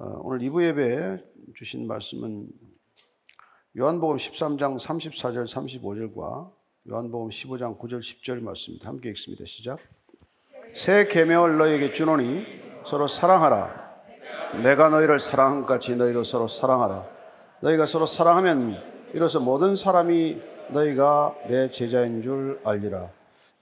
어, 오늘 2부 예배 주신 말씀은 요한복음 13장 34절 35절과 요한복음 15장 9절 10절 말씀입니다. 함께 읽습니다. 시작. 새 계명을 너희에게 주노니 서로 사랑하라. 내가 너희를 사랑한 것 같이 너희도 서로 사랑하라. 너희가 서로 사랑하면 이로써 모든 사람이 너희가 내 제자인 줄 알리라.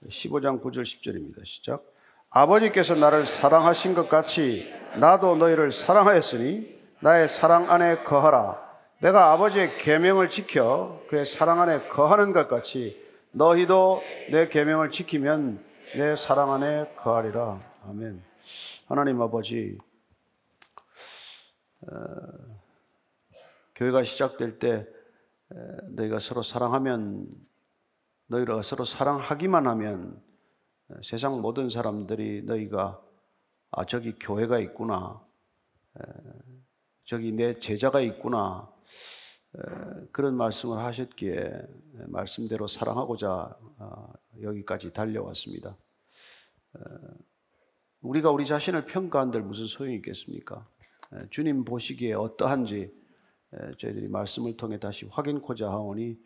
15장 9절 10절입니다. 시작. 아버지께서 나를 사랑하신 것 같이 나도 너희를 사랑하였으니 나의 사랑 안에 거하라. 내가 아버지의 계명을 지켜 그의 사랑 안에 거하는 것 같이 너희도 내 계명을 지키면 내 사랑 안에 거하리라. 아멘. 하나님 아버지, 어, 교회가 시작될 때 에, 너희가 서로 사랑하면 너희가 서로 사랑하기만 하면 에, 세상 모든 사람들이 너희가 아 저기 교회가 있구나, 에, 저기 내 제자가 있구나 에, 그런 말씀을 하셨기에 에, 말씀대로 사랑하고자 아, 여기까지 달려왔습니다. 에, 우리가 우리 자신을 평가한들 무슨 소용이 있겠습니까? 에, 주님 보시기에 어떠한지 에, 저희들이 말씀을 통해 다시 확인코자 하오니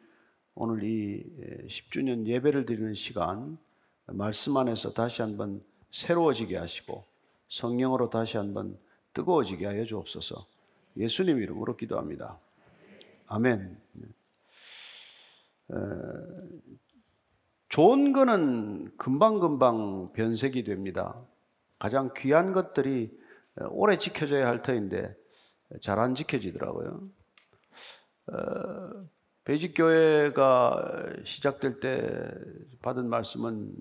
오늘 이 에, 10주년 예배를 드리는 시간 말씀 안에서 다시 한번 새로워지게 하시고 성령으로 다시 한번 뜨거워지게 하여 주옵소서. 예수님 이름으로 기도합니다. 아멘. 에, 좋은 거는 금방금방 변색이 됩니다. 가장 귀한 것들이 오래 지켜져야 할 터인데 잘 안 지켜지더라고요. 어, 배직교회가 시작될 때 받은 말씀은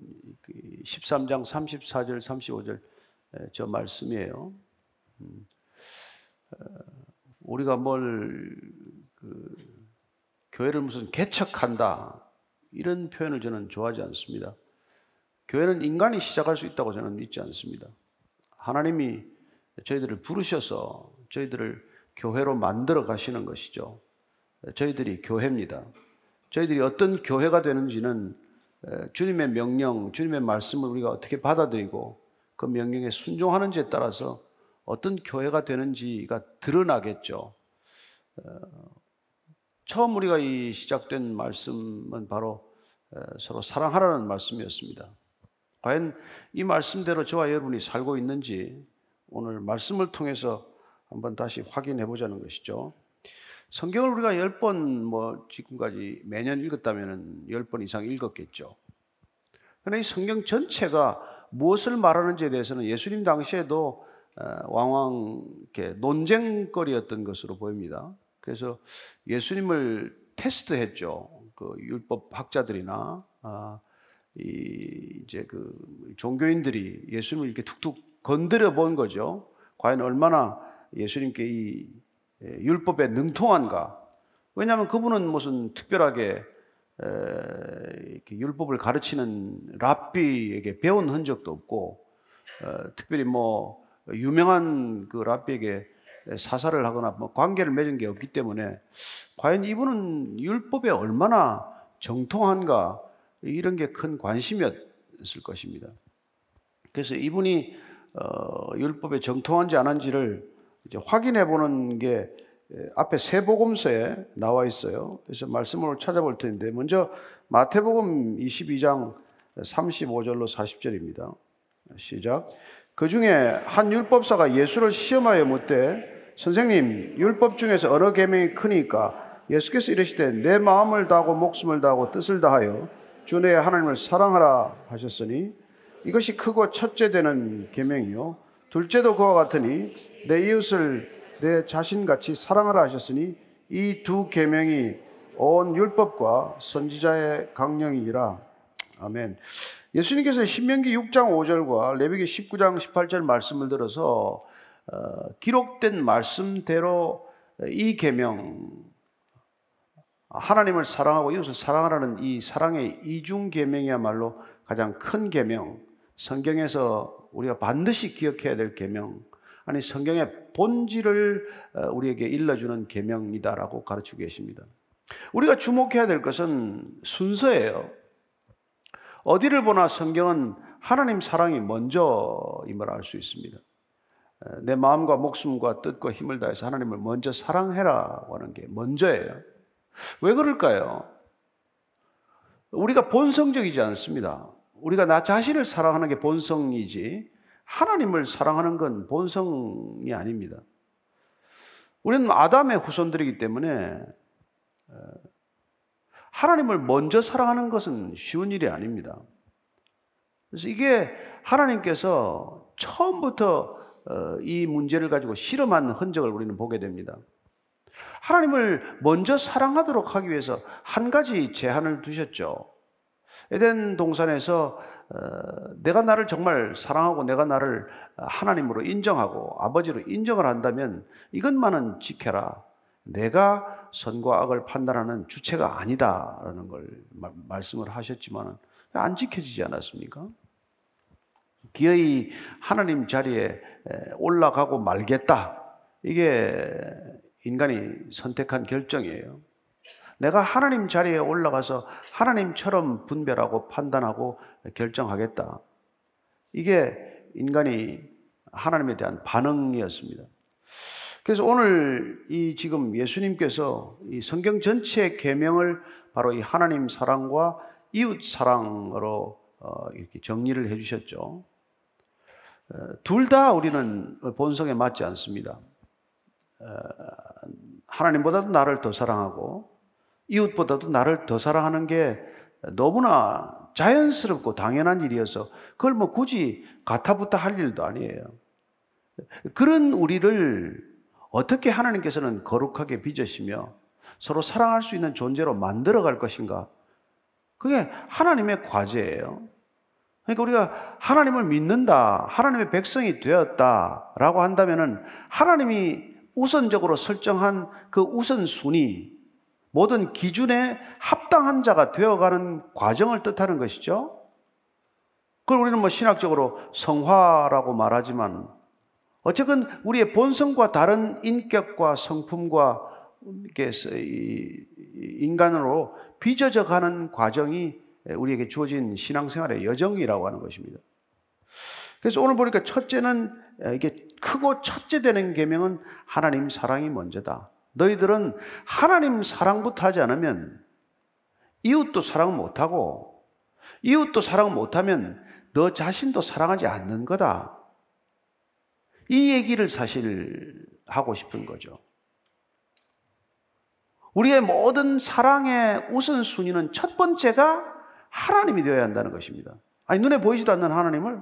13장 34절, 35절 저 말씀이에요. 음, 어, 우리가 뭘 그, 교회를 무슨 개척한다 이런 표현을 저는 좋아하지 않습니다. 교회는 인간이 시작할 수 있다고 저는 믿지 않습니다. 하나님이 저희들을 부르셔서 저희들을 교회로 만들어 가시는 것이죠. 저희들이 교회입니다. 저희들이 어떤 교회가 되는지는 주님의 명령, 주님의 말씀을 우리가 어떻게 받아들이고 그 명령에 순종하는지에 따라서 어떤 교회가 되는지가 드러나겠죠. 처음 우리가 이 시작된 말씀은 바로 서로 사랑하라는 말씀이었습니다. 과연 이 말씀대로 저와 여러분이 살고 있는지 오늘 말씀을 통해서 한번 다시 확인해 보자는 것이죠. 성경을 우리가 열번뭐 지금까지 매년 읽었다면 열번 이상 읽었겠죠. 그러나 이 성경 전체가 무엇을 말하는지에 대해서는 예수님 당시에도 왕왕 이렇게 논쟁거리였던 것으로 보입니다. 그래서 예수님을 테스트했죠. 그 율법 학자들이나 아, 이 이제 그 종교인들이 예수님을 이렇게 툭툭 건드려 본 거죠. 과연 얼마나 예수님께 이 율법에 능통한가? 왜냐하면 그분은 무슨 특별하게 이렇게 율법을 가르치는 랍비에게 배운 흔적도 없고, 어, 특별히 뭐 유명한 그 랍비에게 사사를 하거나 뭐 관계를 맺은 게 없기 때문에 과연 이분은 율법에 얼마나 정통한가 이런 게 큰 관심이었을 것입니다. 그래서 이분이 어, 율법에 정통한지 안 한지를 확인해 보는 게 앞에 세 복음서에 나와 있어요. 그래서 말씀을 찾아볼 텐데 먼저 마태복음 22장 35절로 40절입니다. 시작. 그 중에 한 율법사가 예수를 시험하여 묻되 선생님 율법 중에서 어느 계명이 크니까 예수께서 이르시되 내 마음을 다하고 목숨을 다하고 뜻을 다하여 주 내 하나님을 사랑하라 하셨으니 이것이 크고 첫째 되는 계명이요 둘째도 그와 같으니 내 이웃을 내 자신같이 사랑하라 하셨으니 이 두 계명이 온 율법과 선지자의 강령이니라 아멘. 예수님께서 신명기 6장 5절과 레위기 19장 18절 말씀을 들어서 어, 기록된 말씀대로 이 계명 하나님을 사랑하고 이웃을 사랑하라는 이 사랑의 이중 계명이야말로 가장 큰 계명. 성경에서 우리가 반드시 기억해야 될 계명. 아니 성경의 본질을 어, 우리에게 일러주는 계명이다라고 가르치고 계십니다. 우리가 주목해야 될 것은 순서예요. 어디를 보나 성경은 하나님 사랑이 먼저임을 알 수 있습니다. 내 마음과 목숨과 뜻과 힘을 다해서 하나님을 먼저 사랑해라고 하는 게 먼저예요. 왜 그럴까요? 우리가 본성적이지 않습니다. 우리가 나 자신을 사랑하는 게 본성이지 하나님을 사랑하는 건 본성이 아닙니다. 우리는 아담의 후손들이기 때문에 어, 하나님을 먼저 사랑하는 것은 쉬운 일이 아닙니다. 그래서 이게 하나님께서 처음부터 어, 이 문제를 가지고 실험한 흔적을 우리는 보게 됩니다. 하나님을 먼저 사랑하도록 하기 위해서 한 가지 제한을 두셨죠. 에덴 동산에서 어, 내가 나를 정말 사랑하고 내가 나를 하나님으로 인정하고 아버지로 인정을 한다면 이것만은 지켜라. 내가 선과 악을 판단하는 주체가 아니다라는 걸 말씀을 하셨지만 안 지켜지지 않았습니까? 기어이 하나님 자리에 올라가고 말겠다. 이게 인간이 선택한 결정이에요. 내가 하나님 자리에 올라가서 하나님처럼 분별하고 판단하고 결정하겠다. 이게 인간이 하나님에 대한 반응이었습니다. 그래서 오늘 이 지금 예수님께서 이 성경 전체의 계명을 바로 이 하나님 사랑과 이웃 사랑으로 어, 이렇게 정리를 해주셨죠. 어, 둘다 우리는 본성에 맞지 않습니다. 어, 하나님보다도 나를 더 사랑하고 이웃보다도 나를 더 사랑하는 게 너무나 자연스럽고 당연한 일이어서 그걸 뭐 굳이 가타부타 할 일도 아니에요. 그런 우리를 어떻게 하나님께서는 거룩하게 빚으시며 서로 사랑할 수 있는 존재로 만들어 갈 것인가? 그게 하나님의 과제예요. 그러니까 우리가 하나님을 믿는다, 하나님의 백성이 되었다라고 한다면은 하나님이 우선적으로 설정한 그 우선순위, 모든 기준에 합당한 자가 되어가는 과정을 뜻하는 것이죠. 그걸 우리는 뭐 신학적으로 성화라고 말하지만 어쨌든 우리의 본성과 다른 인격과 성품과 인간으로 빚어져 가는 과정이 우리에게 주어진 신앙생활의 여정이라고 하는 것입니다. 그래서 오늘 보니까 첫째는 이게 크고 첫째 되는 계명은 하나님 사랑이 먼저다. 너희들은 하나님 사랑부터 하지 않으면 이웃도 사랑 못하고 이웃도 사랑 못하면 너 자신도 사랑하지 않는 거다. 이 얘기를 사실 하고 싶은 거죠. 우리의 모든 사랑의 우선순위는 첫 번째가 하나님이 되어야 한다는 것입니다. 아니, 눈에 보이지도 않는 하나님을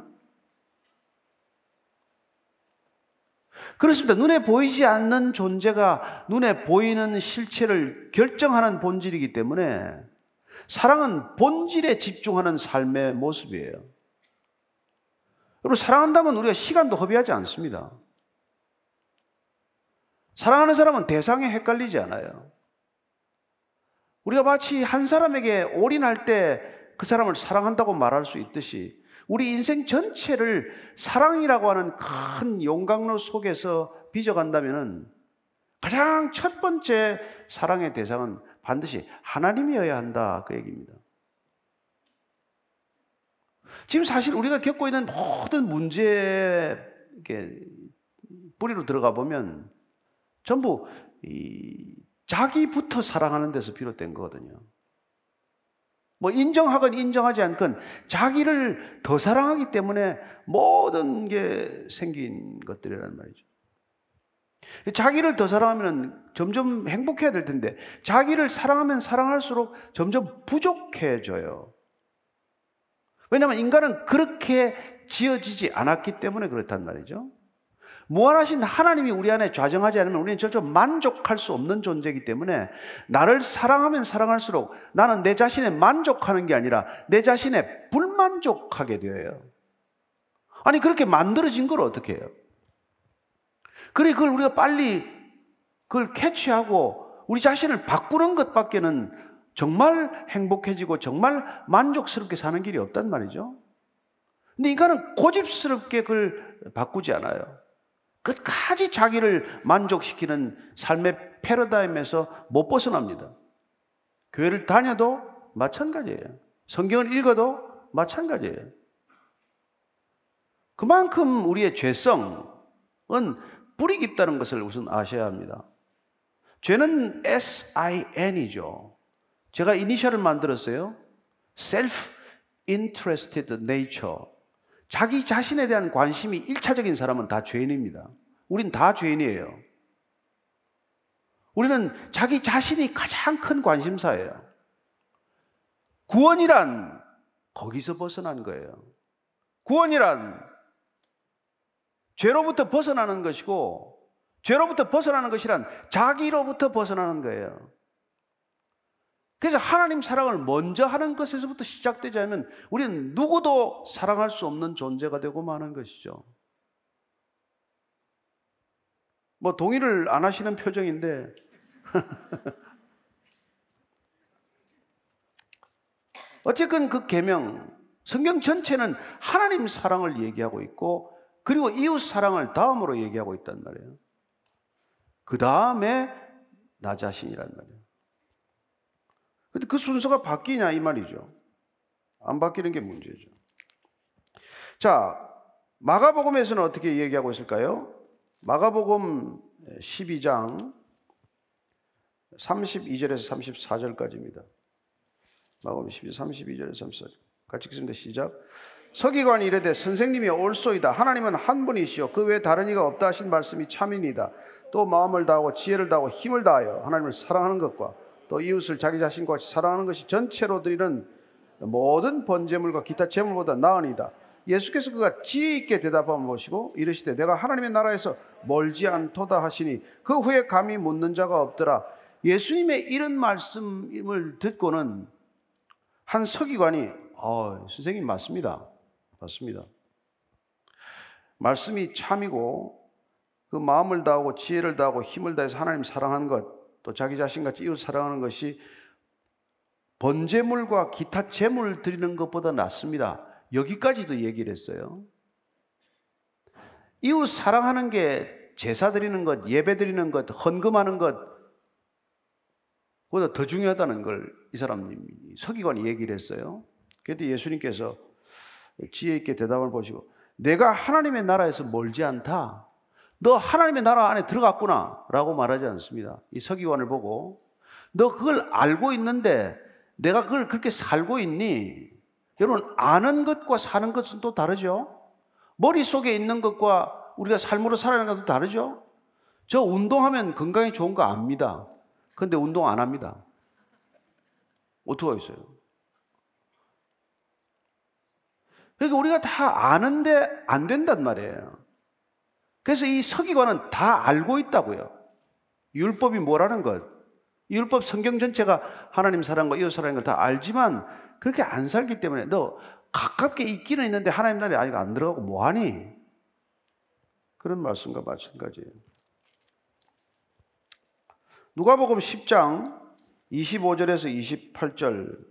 그렇습니다. 눈에 보이지 않는 존재가 눈에 보이는 실체를 결정하는 본질이기 때문에 사랑은 본질에 집중하는 삶의 모습이에요. 여러분, 사랑한다면 우리가 시간도 허비하지 않습니다. 사랑하는 사람은 대상에 헷갈리지 않아요. 우리가 마치 한 사람에게 올인할 때 그 사람을 사랑한다고 말할 수 있듯이 우리 인생 전체를 사랑이라고 하는 큰 용광로 속에서 빚어간다면 가장 첫 번째 사랑의 대상은 반드시 하나님이어야 한다. 그 얘기입니다. 지금 사실 우리가 겪고 있는 모든 문제의 뿌리로 들어가 보면 전부 자기부터 사랑하는 데서 비롯된 거거든요. 뭐 인정하건 인정하지 않건 자기를 더 사랑하기 때문에 모든 게 생긴 것들이란 말이죠. 자기를 더 사랑하면 점점 행복해야 될 텐데 자기를 사랑하면 사랑할수록 점점 부족해져요. 왜냐하면 인간은 그렇게 지어지지 않았기 때문에 그렇단 말이죠. 무한하신 하나님이 우리 안에 좌정하지 않으면 우리는 절대 만족할 수 없는 존재이기 때문에 나를 사랑하면 사랑할수록 나는 내 자신에 만족하는 게 아니라 내 자신에 불만족하게 되어요. 아니, 그렇게 만들어진 걸 어떻게 해요? 그래, 그걸 우리가 빨리 그걸 캐치하고 우리 자신을 바꾸는 것밖에는 정말 행복해지고 정말 만족스럽게 사는 길이 없단 말이죠. 근데 인간은 고집스럽게 그걸 바꾸지 않아요. 끝까지 자기를 만족시키는 삶의 패러다임에서 못 벗어납니다. 교회를 다녀도 마찬가지예요. 성경을 읽어도 마찬가지예요. 그만큼 우리의 죄성, 뿌리 깊다는 것을 우선 아셔야 합니다. 죄는 S-I-N이죠. 제가 이니셜을 만들었어요. Self-interested nature. 자기 자신에 대한 관심이 일차적인 사람은 다 죄인입니다. 우린 다 죄인이에요. 우리는 자기 자신이 가장 큰 관심사예요. 구원이란 거기서 벗어난 거예요. 구원이란 죄로부터 벗어나는 것이고 죄로부터 벗어나는 것이란 자기로부터 벗어나는 거예요. 그래서 하나님 사랑을 먼저 하는 것에서부터 시작되지 않으면 우리는 누구도 사랑할 수 없는 존재가 되고 마는 것이죠. 뭐 동의를 안 하시는 표정인데 어쨌든 그 계명 성경 전체는 하나님 사랑을 얘기하고 있고 그리고 이웃 사랑을 다음으로 얘기하고 있단 말이에요. 그 다음에 나 자신이란 말이에요. 근데 그 순서가 바뀌냐 이 말이죠. 안 바뀌는 게 문제죠. 자, 마가복음에서는 어떻게 얘기하고 있을까요? 마가복음 12장 32절에서 34절까지입니다. 마가복음 12절 32절에서 34절. 같이 읽습니다. 시작. 서기관이 이르되 선생님이 옳소이다. 하나님은 한 분이시오. 그 외에 다른 이가 없다 하신 말씀이 참이니다. 또 마음을 다하고 지혜를 다하고 힘을 다하여 하나님을 사랑하는 것과 또 이웃을 자기 자신과 같이 사랑하는 것이 전체로 드리는 모든 번제물과 기타 제물보다 나으니다. 예수께서 그가 지혜 있게 대답함을 보시고 이르시되 내가 하나님의 나라에서 멀지 않도다 하시니 그 후에 감히 묻는 자가 없더라. 예수님의 이런 말씀을 듣고는 한 서기관이 어, 선생님 맞습니다. 맞습니다. 말씀이 참이고 그 마음을 다하고 지혜를 다하고 힘을 다해서 하나님 사랑하는 것 또 자기 자신같이 이웃 사랑하는 것이 번제물과 기타 제물 드리는 것보다 낫습니다. 여기까지도 얘기를 했어요. 이웃 사랑하는 게 제사 드리는 것, 예배 드리는 것, 헌금하는 것, 보다 더 중요하다는 걸 이 사람 서기관이 얘기를 했어요. 그때 예수님께서 지혜 있게 대답을 보시고 내가 하나님의 나라에서 멀지 않다. 너 하나님의 나라 안에 들어갔구나. 라고 말하지 않습니다. 이 서기관을 보고 너 그걸 알고 있는데 내가 그걸 그렇게 살고 있니? 여러분, 아는 것과 사는 것은 또 다르죠? 머릿속에 있는 것과 우리가 삶으로 살아가는 것도 다르죠? 저 운동하면 건강에 좋은 거 압니다. 근데 운동 안 합니다. 어떻게 하겠어요? 그러니까 우리가 다 아는데 안 된단 말이에요. 그래서 이 서기관은 다 알고 있다고요. 율법이 뭐라는 것. 율법 성경 전체가 하나님 사랑과 이웃 사랑인 걸다 알지만 그렇게 안 살기 때문에 너 가깝게 있기는 있는데 하나님 나라에 아직 안 들어가고 뭐하니? 그런 말씀과 마찬가지예요. 누가복음 10장 25절에서 28절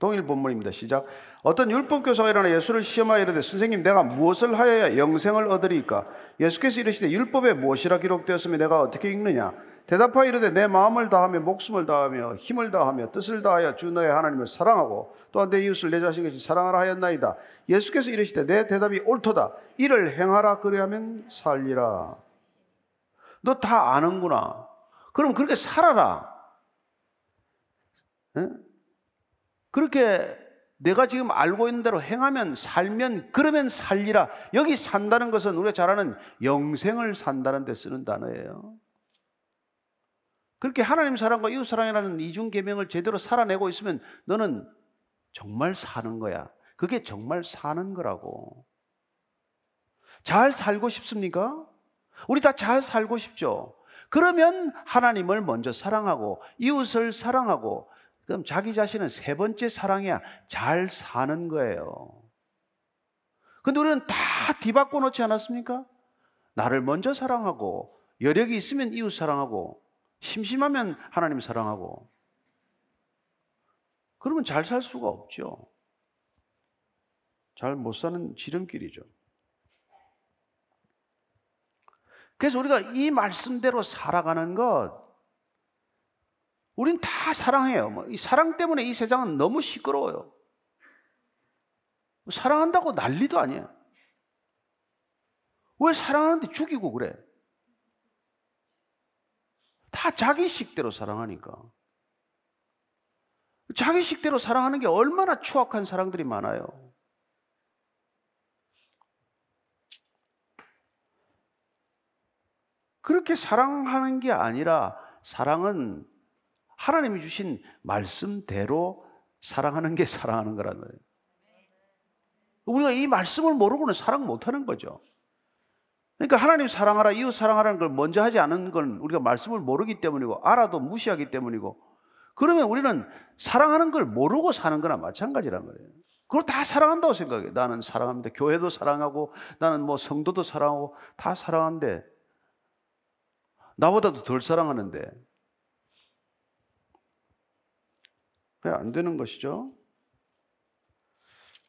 동일 본문입니다. 시작. 어떤 율법 교사가 일어나 예수를 시험하여 이르되 선생님 내가 무엇을 하여야 영생을 얻으리까? 예수께서 이르시되 율법에 무엇이라 기록되었으면 내가 어떻게 읽느냐? 대답하여 이르되 내 마음을 다하며 목숨을 다하며 힘을 다하며 뜻을 다하여 주 너의 하나님을 사랑하고 또한 내 이웃을 내 자신 같이 사랑하라 하였나이다. 예수께서 이르시되 내 대답이 옳도다. 이를 행하라 그리하면 살리라. 너 다 아는구나. 그럼 그렇게 살아라. 에? 그렇게 내가 지금 알고 있는 대로 행하면 살면 그러면 살리라. 여기 산다는 것은 우리가 잘 아는 영생을 산다는 데 쓰는 단어예요. 그렇게 하나님 사랑과 이웃 사랑이라는 이중 계명을 제대로 살아내고 있으면 너는 정말 사는 거야. 그게 정말 사는 거라고. 잘 살고 싶습니까? 우리 다 잘 살고 싶죠. 그러면 하나님을 먼저 사랑하고 이웃을 사랑하고 그럼 자기 자신은 세 번째 사랑이야. 잘 사는 거예요. 근데 우리는 다 뒤바꿔 놓지 않았습니까? 나를 먼저 사랑하고, 여력이 있으면 이웃 사랑하고, 심심하면 하나님 사랑하고. 그러면 잘 살 수가 없죠. 잘 못 사는 지름길이죠. 그래서 우리가 이 말씀대로 살아가는 것, 우린 다 사랑해요. 뭐 이 사랑 때문에 이 세상은 너무 시끄러워요. 사랑한다고 난리도 아니에요. 왜 사랑하는데 죽이고 그래? 다 자기 식대로 사랑하니까. 자기 식대로 사랑하는 게 얼마나 추악한 사랑들이 많아요. 그렇게 사랑하는 게 아니라 사랑은 하나님이 주신 말씀대로 사랑하는 게 사랑하는 거라는 거예요. 우리가 이 말씀을 모르고는 사랑 못 하는 거죠. 그러니까 하나님 사랑하라, 이웃 사랑하라는 걸 먼저 하지 않은 건 우리가 말씀을 모르기 때문이고 알아도 무시하기 때문이고 그러면 우리는 사랑하는 걸 모르고 사는 거나 마찬가지란 거예요. 그걸 다 사랑한다고 생각해. 나는 사랑합니다. 교회도 사랑하고 나는 뭐 성도도 사랑하고 다 사랑하는데 나보다도 덜 사랑하는데 왜안 되는 것이죠?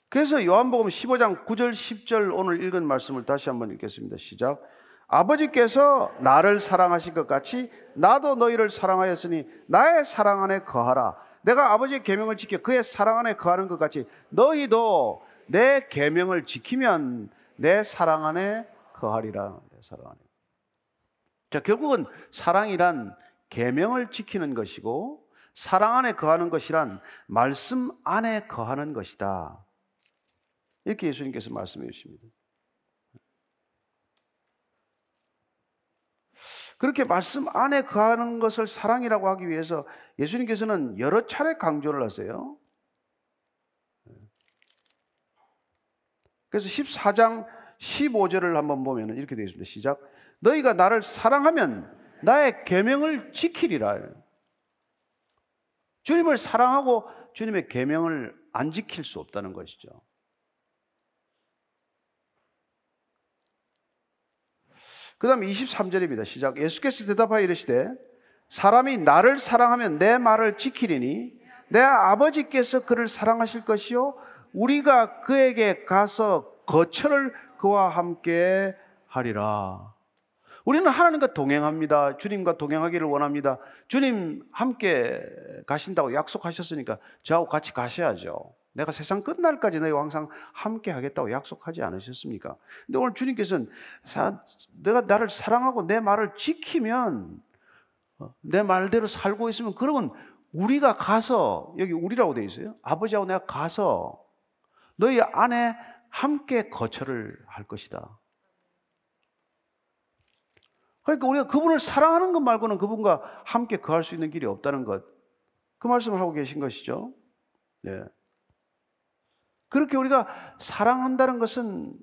그래서 요한복음 15장 9절 10절 오늘 읽은 말씀을 다시 한번 읽겠습니다. 시작. 아버지께서 나를 사랑하신 것 같이 나도 너희를 사랑하였으니 나의 사랑 안에 거하라. 내가 아버지의 계명을 지켜 그의 사랑 안에 거하는 것 같이 너희도 내 계명을 지키면 내 사랑 안에 거하리라. 내 사랑 안에. 자, 결국은 사랑이란 계명을 지키는 것이고 사랑 안에 거하는 것이란 말씀 안에 거하는 것이다. 이렇게 예수님께서 말씀해 주십니다. 그렇게 말씀 안에 거하는 것을 사랑이라고 하기 위해서 예수님께서는 여러 차례 강조를 하세요. 그래서 14장 15절을 한번 보면 이렇게 되어 있습니다. 시작. 너희가 나를 사랑하면 나의 계명을 지키리라. 주님을 사랑하고 주님의 계명을 안 지킬 수 없다는 것이죠. 그 다음 23절입니다. 시작. 예수께서 대답하여 이르시되 사람이 나를 사랑하면 내 말을 지키리니 내 아버지께서 그를 사랑하실 것이요 우리가 그에게 가서 거처를 그와 함께 하리라. 우리는 하나님과 동행합니다. 주님과 동행하기를 원합니다. 주님 함께 가신다고 약속하셨으니까 저하고 같이 가셔야죠. 내가 세상 끝날까지 너희와 항상 함께 하겠다고 약속하지 않으셨습니까? 근데 오늘 주님께서는 내가 나를 사랑하고 내 말을 지키면 어, 내 말대로 살고 있으면 그러면 우리가 가서 여기 우리라고 되어 있어요. 아버지하고 내가 가서 너희 안에 함께 거처를 할 것이다. 그러니까 우리가 그분을 사랑하는 것 말고는 그분과 함께 거할 수 있는 길이 없다는 것. 그 말씀을 하고 계신 것이죠. 네. 그렇게 우리가 사랑한다는 것은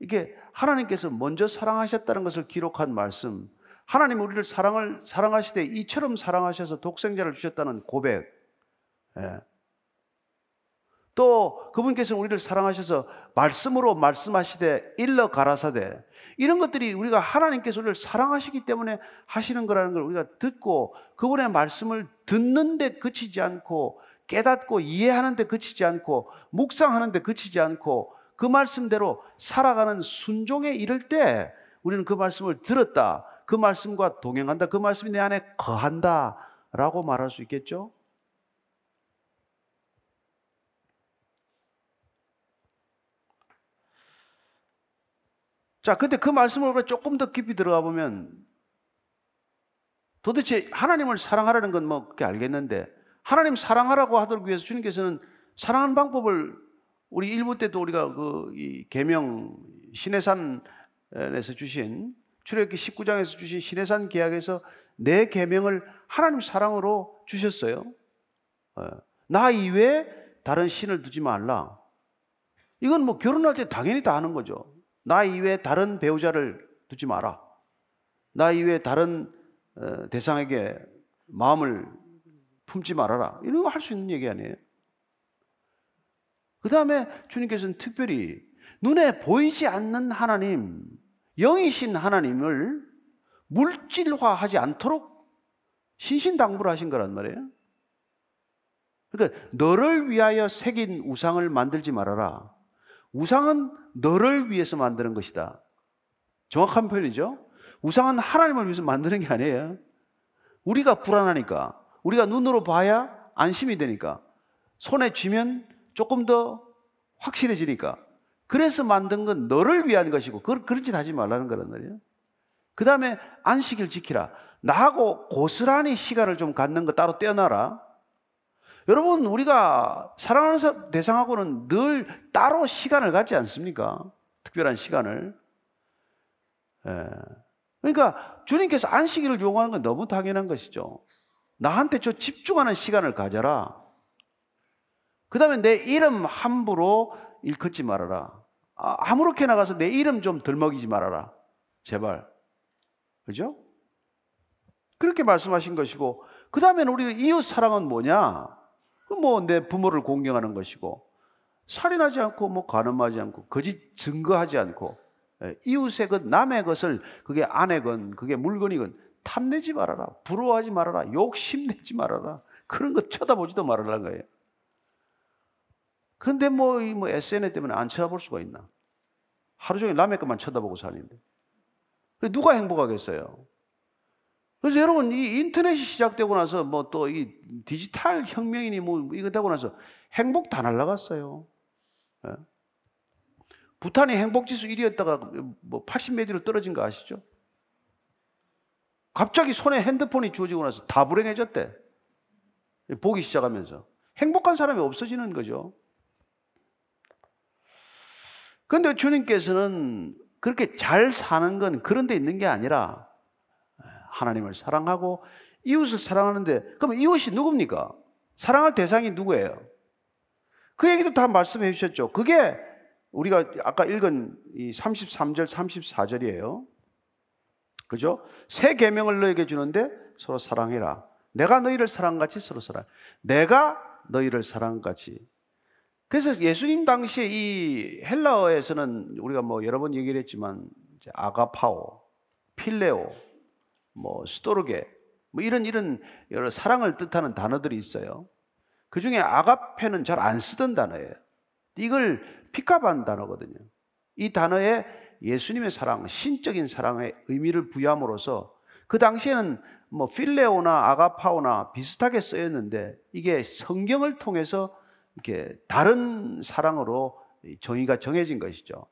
이게 하나님께서 먼저 사랑하셨다는 것을 기록한 말씀. 하나님 우리를 사랑을 사랑하시되 이처럼 사랑하셔서 독생자를 주셨다는 고백. 예. 또 그분께서 우리를 사랑하셔서 말씀으로 말씀하시되 일러 가라사대 이런 것들이 우리가 하나님께서 우리를 사랑하시기 때문에 하시는 거라는 걸 우리가 듣고 그분의 말씀을 듣는데 그치지 않고 깨닫고 이해하는데 그치지 않고 묵상하는데 그치지 않고 그 말씀대로 살아가는 순종에 이를 때 우리는 그 말씀을 들었다. 그 말씀과 동행한다. 그 말씀이 내 안에 거한다. 라고 말할 수 있겠죠? 자, 근데 그 말씀을 조금 더 깊이 들어가 보면 도대체 하나님을 사랑하라는 건 뭐 그렇게 알겠는데 하나님 사랑하라고 하도록 위해서 주님께서는 사랑하는 방법을 우리 일부 때도 우리가 그이 계명 신해산에서 주신 출애굽기 19장에서 주신 신해산 계약에서 내 계명을 하나님 사랑으로 주셨어요. 어, 나 이외에 다른 신을 두지 말라. 이건 뭐 결혼할 때 당연히 다 하는 거죠. 나 이외에 다른 배우자를 두지 마라. 나 이외에 다른 어, 대상에게 마음을 품지 말아라. 이런 거 할 수 있는 얘기 아니에요? 그 다음에 주님께서는 특별히 눈에 보이지 않는 하나님, 영이신 하나님을 물질화하지 않도록 신신당부를 하신 거란 말이에요. 그러니까 너를 위하여 새긴 우상을 만들지 말아라. 우상은 너를 위해서 만드는 것이다. 정확한 표현이죠. 우상은 하나님을 위해서 만드는 게 아니에요. 우리가 불안하니까 우리가 눈으로 봐야 안심이 되니까 손에 쥐면 조금 더 확실해지니까 그래서 만든 건 너를 위한 것이고 그, 그런 짓 하지 말라는 거란 말이에요. 그 다음에 안식일 지키라. 나하고 고스란히 시간을 좀 갖는 거 따로 떼어놔라. 여러분 우리가 사랑하는 대상하고는 늘 따로 시간을 갖지 않습니까? 특별한 시간을. 예. 그러니까 주님께서 안식일을 요구하는 건 너무 당연한 것이죠. 나한테 저 집중하는 시간을 가져라. 그 다음에 내 이름 함부로 일컫지 말아라. 아, 아무렇게 나 가서 내 이름 좀 덜먹이지 말아라. 제발. 그죠? 그렇게 말씀하신 것이고, 그 다음에는 우리 이웃 사랑은 뭐냐? 그뭐내 부모를 공경하는 것이고, 살인하지 않고, 뭐 간음하지 않고, 거짓 증거하지 않고, 예, 이웃의 것, 남의 것을 그게 아내건, 그게 물건이건 탐내지 말아라. 부러워하지 말아라. 욕심내지 말아라. 그런 거 쳐다보지도 말아라는 거예요. 근데 뭐, 이 뭐 SNS 때문에 안 쳐다볼 수가 있나? 하루 종일 남의 것만 쳐다보고 사는데. 누가 행복하겠어요? 그래서 여러분, 이 인터넷이 시작되고 나서 뭐 또 이 디지털 혁명이니 뭐 이거 되고 나서 행복 다 날라갔어요. 예? 부탄이 행복지수 1위였다가 뭐 80몇 위로 떨어진 거 아시죠? 갑자기 손에 핸드폰이 주어지고 나서 다 불행해졌대. 보기 시작하면서. 행복한 사람이 없어지는 거죠. 그런데 주님께서는 그렇게 잘 사는 건 그런 데 있는 게 아니라 하나님을 사랑하고 이웃을 사랑하는데 그럼 이웃이 누굽니까? 사랑할 대상이 누구예요? 그 얘기도 다 말씀해 주셨죠. 그게 우리가 아까 읽은 이 33절, 34절이에요. 그죠? 새 계명을 너에게 주는데 서로 사랑해라. 내가 너희를 사랑같이 서로 사랑. 내가 너희를 사랑같이. 그래서 예수님 당시에 이 헬라어에서는 우리가 뭐 여러 번 얘기를 했지만 아가파오, 필레오, 뭐 스토르게 뭐 이런 이런 여러 사랑을 뜻하는 단어들이 있어요. 그 중에 아가페는 잘 안 쓰던 단어예요. 이걸 피카반 단어거든요. 이 단어에 예수님의 사랑, 신적인 사랑의 의미를 부여함으로써 그 당시에는 뭐 필레오나 아가파오나 비슷하게 쓰였는데 이게 성경을 통해서 이렇게 다른 사랑으로 정의가 정해진 것이죠.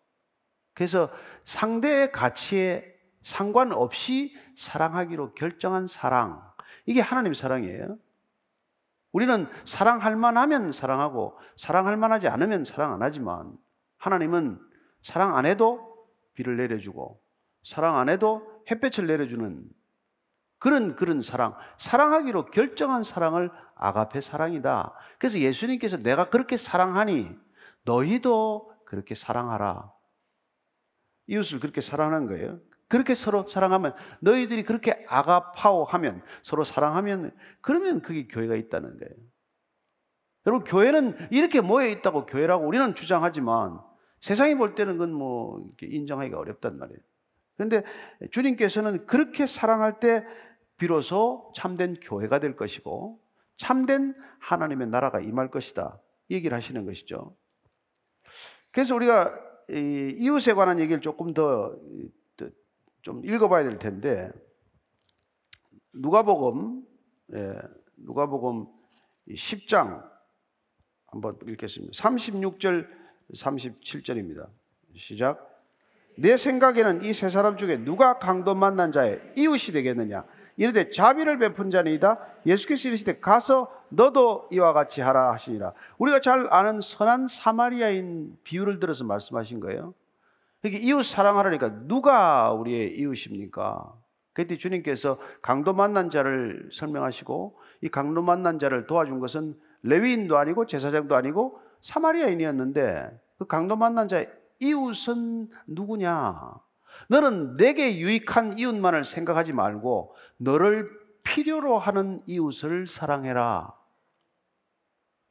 그래서 상대의 가치에 상관없이 사랑하기로 결정한 사랑. 이게 하나님 사랑이에요. 우리는 사랑할 만하면 사랑하고 사랑할 만하지 않으면 사랑 안 하지만 하나님은 사랑 안 해도 비를 내려주고 사랑 안 해도 햇볕을 내려주는 그런 그런 사랑, 사랑하기로 결정한 사랑을 아가페 사랑이다. 그래서 예수님께서 내가 그렇게 사랑하니 너희도 그렇게 사랑하라. 이웃을 그렇게 사랑하는 거예요. 그렇게 서로 사랑하면 너희들이 그렇게 아가파오 하면 서로 사랑하면 그러면 그게 교회가 있다는 거예요. 여러분 교회는 이렇게 모여 있다고 교회라고 우리는 주장하지만 세상이 볼 때는 그건 뭐 인정하기가 어렵단 말이에요. 그런데 주님께서는 그렇게 사랑할 때 비로소 참된 교회가 될 것이고 참된 하나님의 나라가 임할 것이다. 얘기를 하시는 것이죠. 그래서 우리가 이웃에 관한 얘기를 조금 더 좀 읽어봐야 될 텐데 누가복음 예, 누가복음 10장 한번 읽겠습니다. 36절 37절입니다. 시작. 내 생각에는 이 세 사람 중에 누가 강도 만난 자의 이웃이 되겠느냐? 이르되 자비를 베푼 자니이다. 예수께서 이르시되 가서 너도 이와 같이 하라 하시니라. 우리가 잘 아는 선한 사마리아인 비유를 들어서 말씀하신 거예요. 이게 이웃 사랑하라니까 누가 우리의 이웃입니까? 그때 주님께서 강도 만난 자를 설명하시고 이 강도 만난 자를 도와준 것은 레위인도 아니고 제사장도 아니고 사마리아인이었는데 그 강도 만난 자의 이웃은 누구냐? 너는 내게 유익한 이웃만을 생각하지 말고 너를 필요로 하는 이웃을 사랑해라.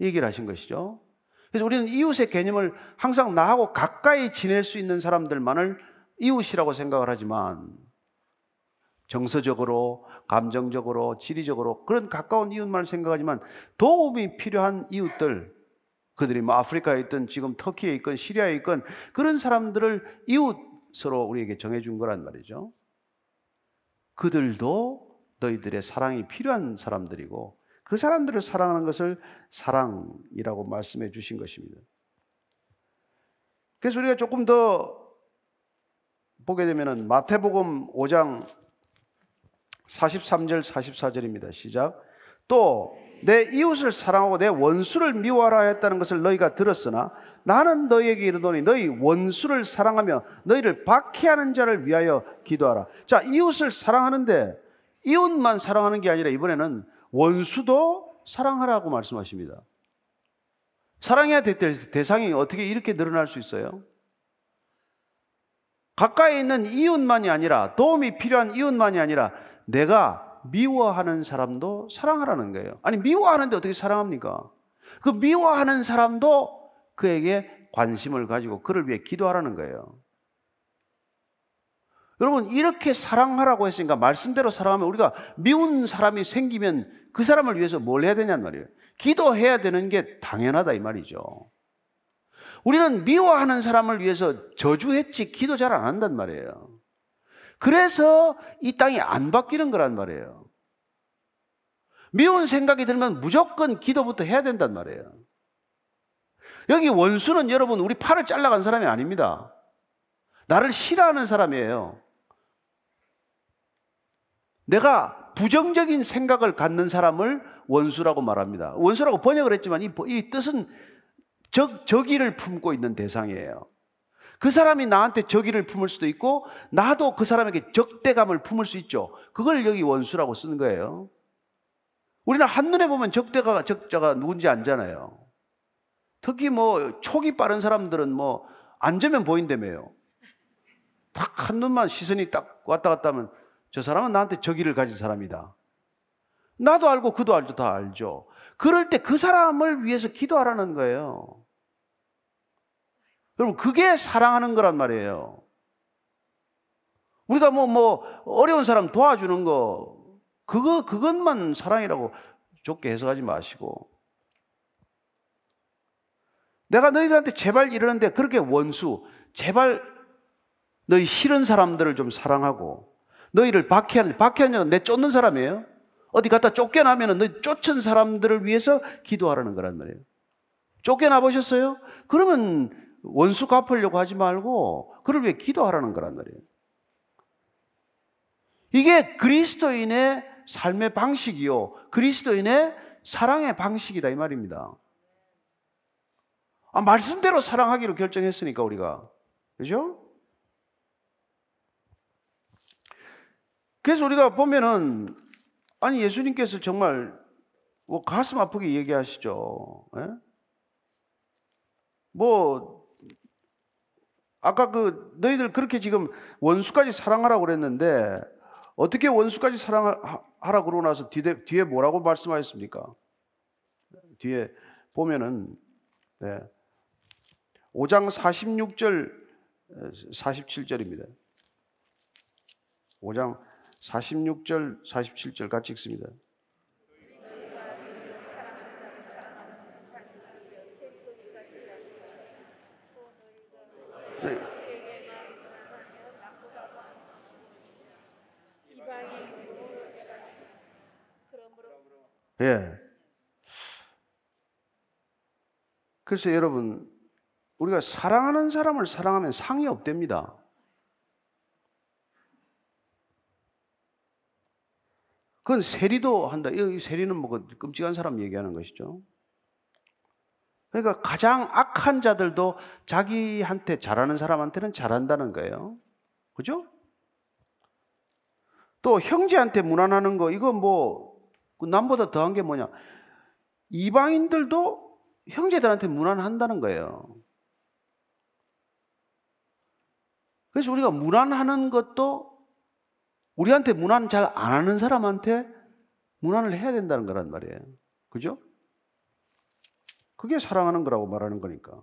얘기를 하신 것이죠. 그래서 우리는 이웃의 개념을 항상 나하고 가까이 지낼 수 있는 사람들만을 이웃이라고 생각을 하지만 정서적으로, 감정적으로, 지리적으로 그런 가까운 이웃만을 생각하지만 도움이 필요한 이웃들, 그들이 뭐 아프리카에 있든 지금 터키에 있건 시리아에 있건 그런 사람들을 이웃으로 우리에게 정해준 거란 말이죠. 그들도 너희들의 사랑이 필요한 사람들이고 그 사람들을 사랑하는 것을 사랑이라고 말씀해 주신 것입니다. 그래서 우리가 조금 더 보게 되면은 마태복음 5장 43절 44절입니다. 시작. 또 내 이웃을 사랑하고 내 원수를 미워하라 했다는 것을 너희가 들었으나 나는 너희에게 이르노니 너희 원수를 사랑하며 너희를 박해하는 자를 위하여 기도하라. 자, 이웃을 사랑하는데 이웃만 사랑하는 게 아니라 이번에는 원수도 사랑하라고 말씀하십니다. 사랑해야 될 대상이 어떻게 이렇게 늘어날 수 있어요? 가까이 있는 이웃만이 아니라 도움이 필요한 이웃만이 아니라 내가 미워하는 사람도 사랑하라는 거예요. 아니, 미워하는데 어떻게 사랑합니까? 그 미워하는 사람도 그에게 관심을 가지고 그를 위해 기도하라는 거예요. 여러분, 이렇게 사랑하라고 했으니까 말씀대로 사랑하면 우리가 미운 사람이 생기면 그 사람을 위해서 뭘 해야 되냔 말이에요. 기도해야 되는 게 당연하다 이 말이죠. 우리는 미워하는 사람을 위해서 저주했지 기도 잘 안 한단 말이에요. 그래서 이 땅이 안 바뀌는 거란 말이에요. 미운 생각이 들면 무조건 기도부터 해야 된단 말이에요. 여기 원수는 여러분 우리 팔을 잘라간 사람이 아닙니다. 나를 싫어하는 사람이에요. 내가 부정적인 생각을 갖는 사람을 원수라고 말합니다. 원수라고 번역을 했지만 이, 이 뜻은 적, 적의를 품고 있는 대상이에요. 그 사람이 나한테 적의를 품을 수도 있고 나도 그 사람에게 적대감을 품을 수 있죠. 그걸 여기 원수라고 쓰는 거예요. 우리는 한눈에 보면 적대가 적자가 누군지 알잖아요. 특히 뭐 촉이 빠른 사람들은 뭐 앉으면 보인다며요. 딱 한눈만 시선이 딱 왔다 갔다 하면 저 사람은 나한테 적의를 가진 사람이다. 나도 알고 그도 알죠. 다 알죠. 그럴 때 그 사람을 위해서 기도하라는 거예요. 여러분, 그게 사랑하는 거란 말이에요. 우리가 뭐, 뭐, 어려운 사람 도와주는 거, 그거, 그것만 사랑이라고 좋게 해석하지 마시고. 내가 너희들한테 제발 이러는데 그렇게 원수, 제발 너희 싫은 사람들을 좀 사랑하고, 너희를 박해하는, 박해하는 내 쫓는 사람이에요. 어디 갔다 쫓겨나면 너희 쫓은 사람들을 위해서 기도하라는 거란 말이에요. 쫓겨나 보셨어요? 그러면 원수 갚으려고 하지 말고 그를 위해 기도하라는 거란 말이에요. 이게 그리스도인의 삶의 방식이요. 그리스도인의 사랑의 방식이다 이 말입니다. 아, 말씀대로 사랑하기로 결정했으니까 우리가. 그죠? 그래서 우리가 보면은 아니 예수님께서 정말 뭐 가슴 아프게 얘기하시죠. 에? 예? 뭐 아까 그 너희들 그렇게 지금 원수까지 사랑하라고 그랬는데 어떻게 원수까지 사랑하라 그러고 나서 뒤에, 뒤에 뭐라고 말씀하셨습니까? 뒤에 보면은 네. 5장 46절 47절입니다. 5장 46절 47절 같이 읽습니다. 예. 그래서 여러분, 우리가 사랑하는 사람을 사랑하면 상이 없답니다. 그건 세리도 한다. 이 세리는 뭐그 끔찍한 사람 얘기하는 것이죠. 그러니까 가장 악한 자들도 자기한테 잘하는 사람한테는 잘한다는 거예요. 그죠? 또 형제한테 무난하는 거, 이거 뭐그 남보다 더한 게 뭐냐? 이방인들도 형제들한테 무난한다는 거예요. 그래서 우리가 무난하는 것도 우리한테 무난 잘안 하는 사람한테 무난을 해야 된다는 거란 말이에요. 그죠? 그게 사랑하는 거라고 말하는 거니까.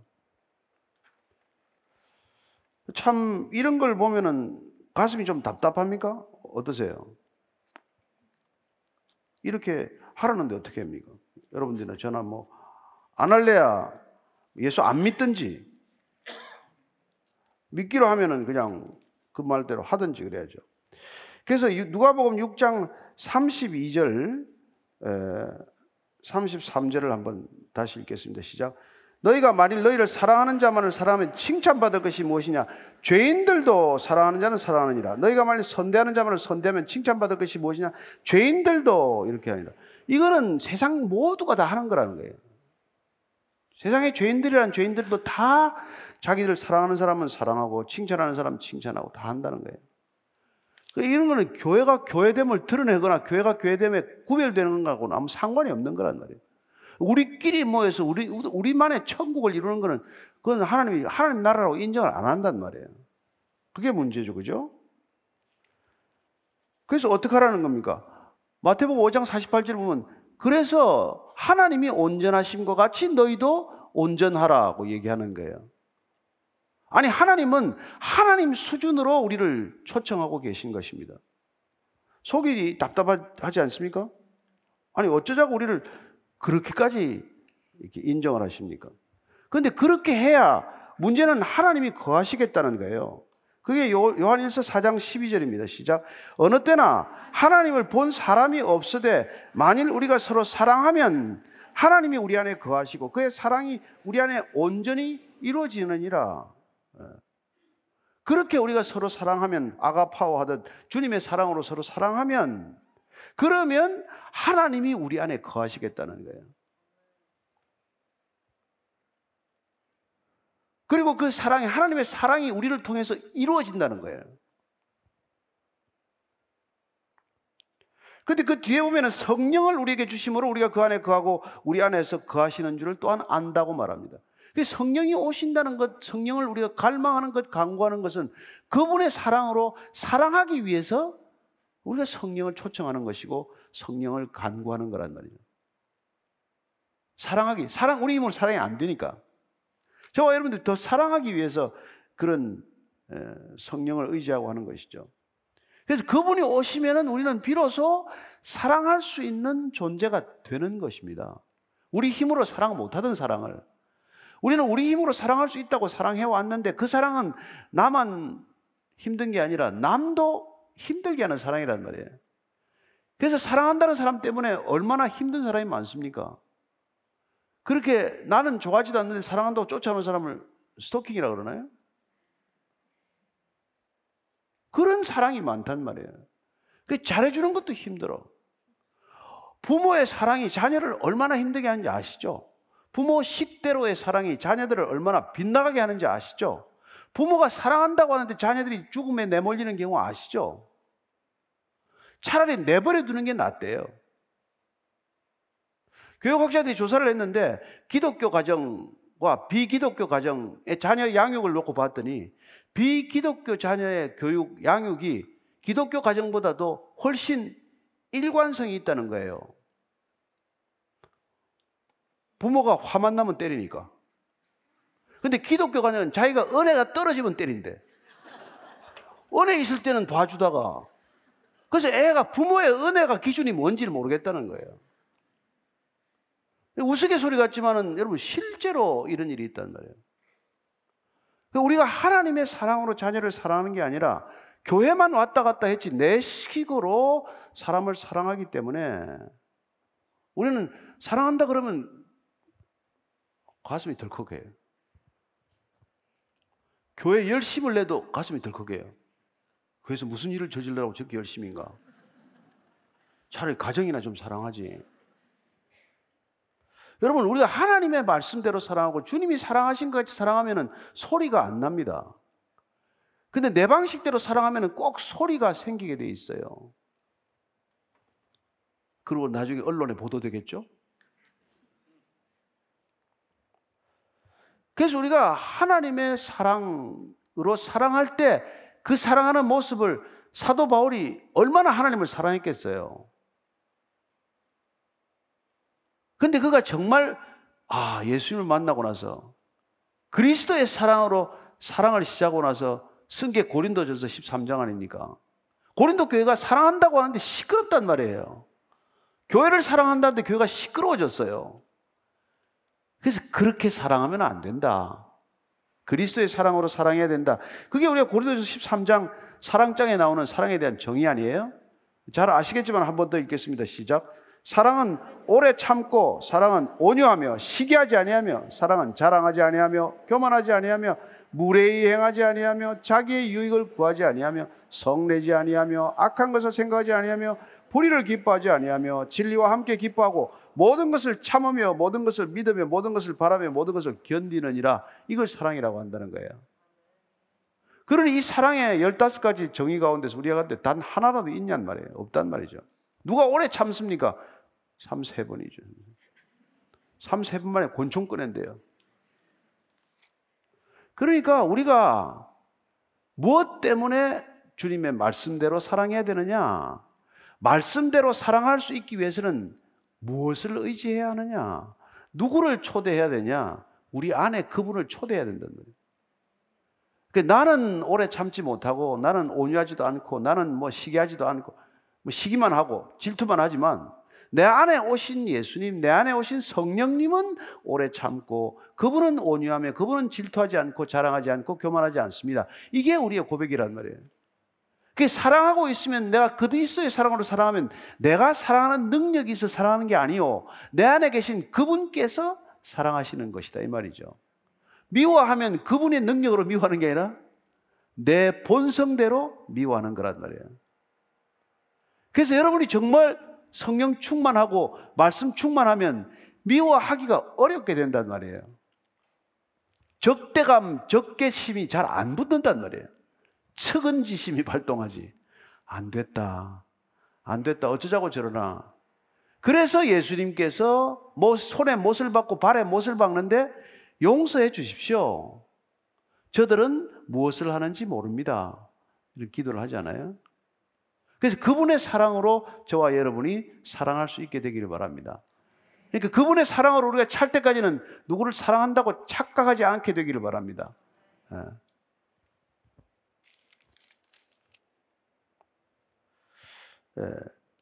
참 이런 걸 보면은 가슴이 좀 답답합니까? 어떠세요? 이렇게 하라는데 어떻게 합니까? 여러분들이나 저나 뭐, 안 할래야 예수 안 믿든지, 믿기로 하면은 그냥 그 말대로 하든지 그래야죠. 그래서 누가복음 6장 32절, 33절을 한번 다시 읽겠습니다. 시작. 너희가 만일 너희를 사랑하는 자만을 사랑하면 칭찬받을 것이 무엇이냐? 죄인들도 사랑하는 자는 사랑하느니라. 너희가 만일 선대하는 자만을 선대하면 칭찬받을 것이 무엇이냐? 죄인들도 이렇게 하니라. 이거는 세상 모두가 다 하는 거라는 거예요. 세상의 죄인들이란 죄인들도 다 자기들 사랑하는 사람은 사랑하고 칭찬하는 사람 칭찬하고 다 한다는 거예요. 그 이런 거는 교회가 교회됨을 드러내거나 교회가 교회됨에 구별되는 것하고는 아무 상관이 없는 거란 말이에요. 우리끼리 모여서 우리 우리만의 천국을 이루는 거는 그건 하나님이 하나님 나라라고 인정을 안 한단 말이에요. 그게 문제죠, 그죠? 그래서 어떻게 하라는 겁니까? 마태복음 5장 48절 보면 그래서 하나님이 온전하신 것 같이 너희도 온전하라고 얘기하는 거예요. 아니 하나님은 하나님 수준으로 우리를 초청하고 계신 것입니다. 속이 답답하지 않습니까? 아니 어쩌자고 우리를 그렇게까지 이렇게 인정을 하십니까? 그런데 그렇게 해야 문제는 하나님이 거하시겠다는 거예요. 그게 요한일서 4장 12절입니다. 시작. 어느 때나 하나님을 본 사람이 없으되 만일 우리가 서로 사랑하면 하나님이 우리 안에 거하시고 그의 사랑이 우리 안에 온전히 이루어지느니라. 예. 그렇게 우리가 서로 사랑하면 아가파오 하듯 주님의 사랑으로 서로 사랑하면 그러면 하나님이 우리 안에 거하시겠다는 거예요. 그리고 그 사랑이 하나님의 사랑이 우리를 통해서 이루어진다는 거예요. 근데 그 뒤에 보면은 성령을 우리에게 주심으로 우리가 그 안에 거하고 우리 안에서 거하시는 줄을 또한 안다고 말합니다. 그 성령이 오신다는 것, 성령을 우리가 갈망하는 것, 강구하는 것은 그분의 사랑으로 사랑하기 위해서 우리가 성령을 초청하는 것이고 성령을 간구하는 거란 말이죠. 사랑하기, 사랑, 우리 힘으로 사랑이 안 되니까. 저와 여러분들 더 사랑하기 위해서 그런 성령을 의지하고 하는 것이죠. 그래서 그분이 오시면은 우리는 비로소 사랑할 수 있는 존재가 되는 것입니다. 우리 힘으로 사랑 못하던 사랑을 우리는 우리 힘으로 사랑할 수 있다고 사랑해 왔는데 그 사랑은 나만 힘든 게 아니라 남도 힘들게 하는 사랑이란 말이에요. 그래서 사랑한다는 사람 때문에 얼마나 힘든 사람이 많습니까? 그렇게 나는 좋아하지도 않는데 사랑한다고 쫓아오는 사람을 스토킹이라 그러나요? 그런 사랑이 많단 말이에요. 그 잘해주는 것도 힘들어. 부모의 사랑이 자녀를 얼마나 힘들게 하는지 아시죠? 부모 식대로의 사랑이 자녀들을 얼마나 빗나가게 하는지 아시죠? 부모가 사랑한다고 하는데 자녀들이 죽음에 내몰리는 경우 아시죠? 차라리 내버려 두는 게 낫대요. 교육학자들이 조사를 했는데 기독교 가정과 비기독교 가정의 자녀 양육을 놓고 봤더니 비기독교 자녀의 교육 양육이 기독교 가정보다도 훨씬 일관성이 있다는 거예요. 부모가 화만 나면 때리니까. 근데 기독교 가정은 자기가 은혜가 떨어지면 때린대. 은혜 있을 때는 봐주다가 그래서 애가 부모의 은혜가 기준이 뭔지를 모르겠다는 거예요. 우스갯소리 같지만은 여러분 실제로 이런 일이 있단 말이에요. 우리가 하나님의 사랑으로 자녀를 사랑하는 게 아니라 교회만 왔다 갔다 했지 내 식으로 사람을 사랑하기 때문에 우리는 사랑한다 그러면 가슴이 덜컥해요. 교회 열심을 내도 가슴이 덜컥해요. 그래서 무슨 일을 저질러라고 저렇게 열심인가? 차라리 가정이나 좀 사랑하지. 여러분, 우리가 하나님의 말씀대로 사랑하고 주님이 사랑하신 것 같이 사랑하면 소리가 안 납니다. 근데 내 방식대로 사랑하면 꼭 소리가 생기게 돼 있어요. 그리고 나중에 언론에 보도되겠죠? 그래서 우리가 하나님의 사랑으로 사랑할 때 그 사랑하는 모습을 사도 바울이 얼마나 하나님을 사랑했겠어요. 근데 그가 정말 아, 예수님을 만나고 나서 그리스도의 사랑으로 사랑을 시작하고 나서 승계 고린도전서 13장 아닙니까? 고린도 교회가 사랑한다고 하는데 시끄럽단 말이에요. 교회를 사랑한다는데 교회가 시끄러워졌어요. 그래서 그렇게 사랑하면 안 된다. 그리스도의 사랑으로 사랑해야 된다. 그게 우리가 고린도전서 13장 사랑장에 나오는 사랑에 대한 정의 아니에요? 잘 아시겠지만 한 번 더 읽겠습니다. 시작. 사랑은 오래 참고 사랑은 온유하며 시기하지 아니하며 사랑은 자랑하지 아니하며 교만하지 아니하며 무례히 행하지 아니하며 자기의 유익을 구하지 아니하며 성내지 아니하며 악한 것을 생각하지 아니하며 불의를 기뻐하지 아니하며 진리와 함께 기뻐하고 모든 것을 참으며 모든 것을 믿으며 모든 것을 바라며 모든 것을 견디느니라 이걸 사랑이라고 한다는 거예요. 그러니 이 사랑의 15가지 정의 가운데서 우리가 단 하나라도 있냔 말이에요. 없단 말이죠. 누가 오래 참습니까? 3, 세 번이죠. 3, 세번 만에 권총 꺼낸대요. 그러니까 우리가 무엇 때문에 주님의 말씀대로 사랑해야 되느냐? 말씀대로 사랑할 수 있기 위해서는 무엇을 의지해야 하느냐? 누구를 초대해야 되냐? 우리 안에 그분을 초대해야 된다는 거예요. 그러니까 나는 오래 참지 못하고 나는 온유하지도 않고 나는 뭐 시기하지도 않고 뭐 시기만 하고 질투만 하지만 내 안에 오신 예수님, 내 안에 오신 성령님은 오래 참고 그분은 온유하며 그분은 질투하지 않고 자랑하지 않고 교만하지 않습니다. 이게 우리의 고백이란 말이에요. 그 사랑하고 있으면 내가 그리스도의 사랑으로 사랑하면 내가 사랑하는 능력이 있어 사랑하는 게 아니요. 내 안에 계신 그분께서 사랑하시는 것이다 이 말이죠. 미워하면 그분의 능력으로 미워하는 게 아니라 내 본성대로 미워하는 거란 말이에요. 그래서 여러분이 정말 성령 충만하고 말씀 충만하면 미워하기가 어렵게 된단 말이에요. 적대감, 적개심이 잘 안 붙는단 말이에요. 측은지심이 발동하지. 안 됐다. 안 됐다. 어쩌자고 저러나. 그래서 예수님께서 뭐 손에 못을 박고 발에 못을 박는데 용서해 주십시오. 저들은 무엇을 하는지 모릅니다. 이런 기도를 하잖아요. 그래서 그분의 사랑으로 저와 여러분이 사랑할 수 있게 되기를 바랍니다. 그러니까 그분의 사랑으로 우리가 찰 때까지는 누구를 사랑한다고 착각하지 않게 되기를 바랍니다. 예. 예.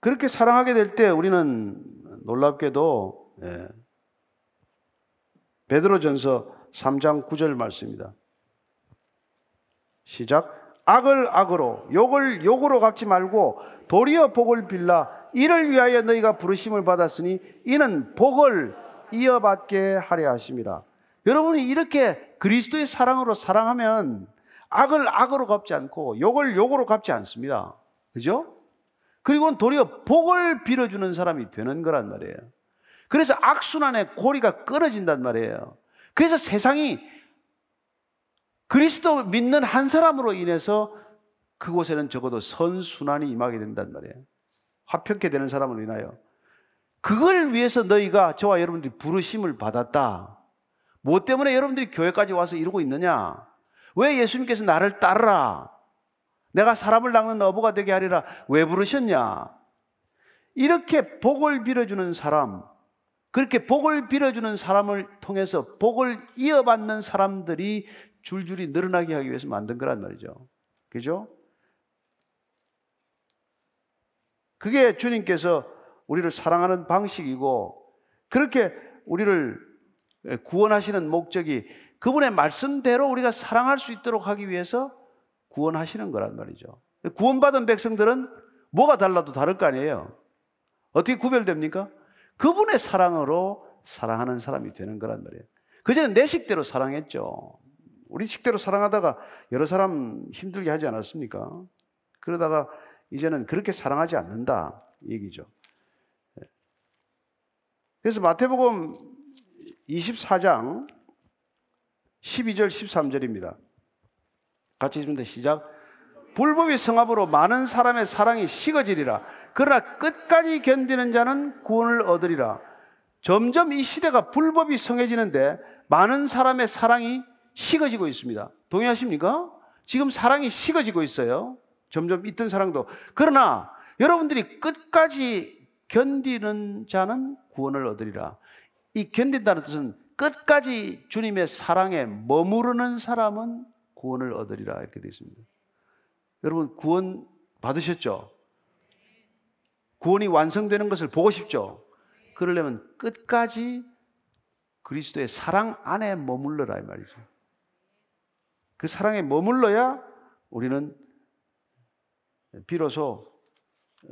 그렇게 사랑하게 될 때 우리는 놀랍게도 예. 베드로전서 3장 9절 말씀입니다. 시작. 악을 악으로 욕을 욕으로 갚지 말고 도리어 복을 빌라 이를 위하여 너희가 부르심을 받았으니 이는 복을 이어받게 하려 하심이라. 여러분이 이렇게 그리스도의 사랑으로 사랑하면 악을 악으로 갚지 않고 욕을 욕으로 갚지 않습니다. 그죠? 그리고 도리어 복을 빌어주는 사람이 되는 거란 말이에요. 그래서 악순환의 고리가 끊어진단 말이에요. 그래서 세상이 그리스도 믿는 한 사람으로 인해서 그곳에는 적어도 선순환이 임하게 된단 말이에요. 화평케 되는 사람으로 인하여. 그걸 위해서 너희가 저와 여러분들이 부르심을 받았다. 뭐 때문에 여러분들이 교회까지 와서 이러고 있느냐? 왜 예수님께서 나를 따르라? 내가 사람을 낚는 어부가 되게 하리라. 왜 부르셨냐? 이렇게 복을 빌어주는 사람, 그렇게 복을 빌어주는 사람을 통해서 복을 이어받는 사람들이 줄줄이 늘어나게 하기 위해서 만든 거란 말이죠. 그죠? 그게 주님께서 우리를 사랑하는 방식이고 그렇게 우리를 구원하시는 목적이 그분의 말씀대로 우리가 사랑할 수 있도록 하기 위해서 구원하시는 거란 말이죠. 구원받은 백성들은 뭐가 달라도 다를 거 아니에요. 어떻게 구별됩니까? 그분의 사랑으로 사랑하는 사람이 되는 거란 말이에요. 그전에 내 식대로 사랑했죠. 우리 식대로 사랑하다가 여러 사람 힘들게 하지 않았습니까? 그러다가 이제는 그렇게 사랑하지 않는다 얘기죠. 예. 그래서 마태복음 24장 12절 13절입니다. 같이 읽습니다. 시작. 불법이 성합으로 많은 사람의 사랑이 식어지리라. 그러나 끝까지 견디는 자는 구원을 얻으리라. 점점 이 시대가 불법이 성해지는데 많은 사람의 사랑이 식어지고 있습니다. 동의하십니까? 지금 사랑이 식어지고 있어요. 점점 있던 사랑도. 그러나 여러분들이 끝까지 견디는 자는 구원을 얻으리라. 이 견딘다는 뜻은 끝까지 주님의 사랑에 머무르는 사람은 구원을 얻으리라 이렇게 되어 있습니다. 여러분 구원 받으셨죠? 구원이 완성되는 것을 보고 싶죠? 그러려면 끝까지 그리스도의 사랑 안에 머물러라 이 말이죠. 그 사랑에 머물러야 우리는 비로소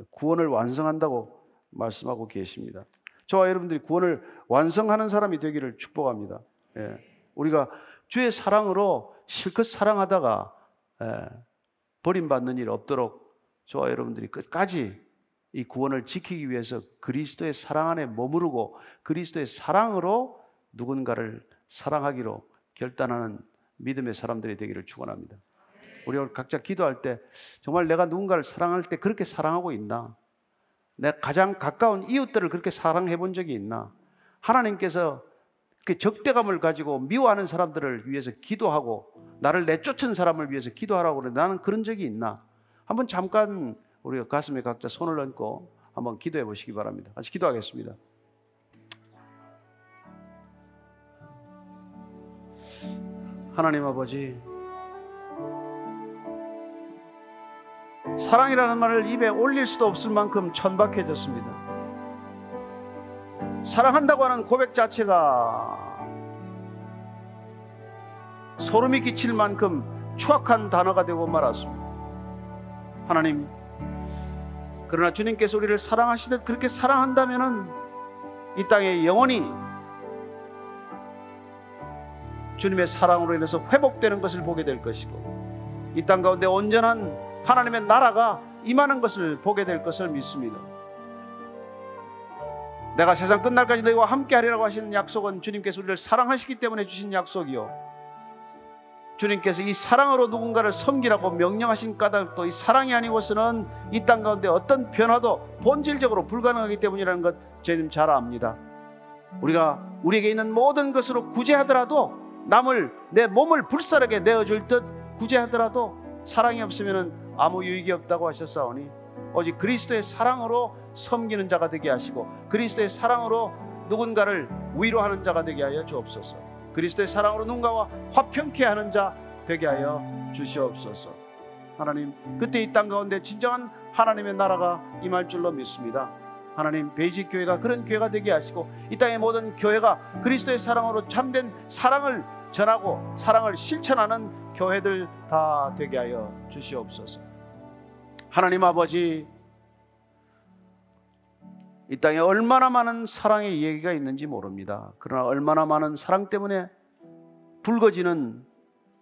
구원을 완성한다고 말씀하고 계십니다. 저와 여러분들이 구원을 완성하는 사람이 되기를 축복합니다. 예. 우리가 주의 사랑으로 실컷 사랑하다가 예, 버림받는 일 없도록 저와 여러분들이 끝까지 이 구원을 지키기 위해서 그리스도의 사랑 안에 머무르고 그리스도의 사랑으로 누군가를 사랑하기로 결단하는 믿음의 사람들이 되기를 축원합니다. 우리 각자 기도할 때 정말 내가 누군가를 사랑할 때 그렇게 사랑하고 있나? 내 가장 가까운 이웃들을 그렇게 사랑해 본 적이 있나? 하나님께서 그 적대감을 가지고 미워하는 사람들을 위해서 기도하고 나를 내쫓은 사람을 위해서 기도하라고 그래 나는 그런 적이 있나? 한번 잠깐 우리가 가슴에 각자 손을 얹고 한번 기도해 보시기 바랍니다. 같이 기도하겠습니다. 하나님 아버지, 사랑이라는 말을 입에 올릴 수도 없을 만큼 천박해졌습니다. 사랑한다고 하는 고백 자체가 소름이 끼칠 만큼 추악한 단어가 되고 말았습니다. 하나님, 그러나 주님께서 우리를 사랑하시듯 그렇게 사랑한다면이 땅에 영원히 주님의 사랑으로 인해서 회복되는 것을 보게 될 것이고 이 땅 가운데 온전한 하나님의 나라가 임하는 것을 보게 될 것을 믿습니다. 내가 세상 끝날까지 너희와 함께 하리라고 하신 약속은 주님께서 우리를 사랑하시기 때문에 주신 약속이요. 주님께서 이 사랑으로 누군가를 섬기라고 명령하신 까닭도 이 사랑이 아니고서는 이 땅 가운데 어떤 변화도 본질적으로 불가능하기 때문이라는 것 주님 잘 압니다. 우리가 우리에게 있는 모든 것으로 구제하더라도 남을 내 몸을 불사르게 내어줄 듯 구제하더라도 사랑이 없으면 아무 유익이 없다고 하셨사오니 오직 그리스도의 사랑으로 섬기는 자가 되게 하시고 그리스도의 사랑으로 누군가를 위로하는 자가 되게 하여 주옵소서. 그리스도의 사랑으로 누군가와 화평케 하는 자 되게 하여 주시옵소서. 하나님, 그때 이 땅 가운데 진정한 하나님의 나라가 임할 줄로 믿습니다. 하나님, 베이직 교회가 그런 교회가 되게 하시고 이 땅의 모든 교회가 그리스도의 사랑으로 참된 사랑을 전하고 사랑을 실천하는 교회들 다 되게 하여 주시옵소서. 하나님 아버지, 이 땅에 얼마나 많은 사랑의 얘기가 있는지 모릅니다. 그러나 얼마나 많은 사랑 때문에 불거지는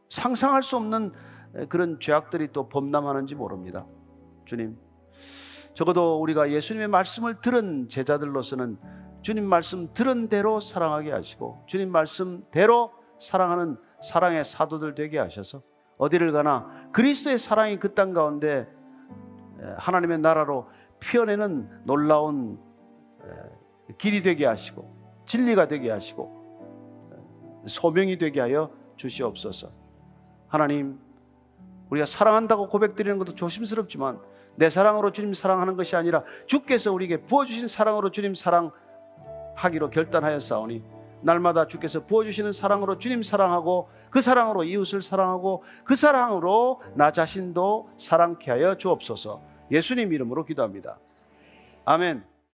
상상할 수 없는 그런 죄악들이 또 범람하는지 모릅니다. 주님, 적어도 우리가 예수님의 말씀을 들은 제자들로서는 주님 말씀 들은 대로 사랑하게 하시고 주님 말씀대로 사랑하는 사랑의 사도들 되게 하셔서 어디를 가나 그리스도의 사랑이 그 땅 가운데 하나님의 나라로 피어내는 놀라운 길이 되게 하시고 진리가 되게 하시고 소명이 되게 하여 주시옵소서. 하나님, 우리가 사랑한다고 고백드리는 것도 조심스럽지만 내 사랑으로 주님 사랑하는 것이 아니라 주께서 우리에게 부어주신 사랑으로 주님 사랑하기로 결단하였사오니 날마다 주께서 부어주시는 사랑으로 주님 사랑하고 그 사랑으로 이웃을 사랑하고 그 사랑으로 나 자신도 사랑케 하여 주옵소서 예수님 이름으로 기도합니다. 아멘.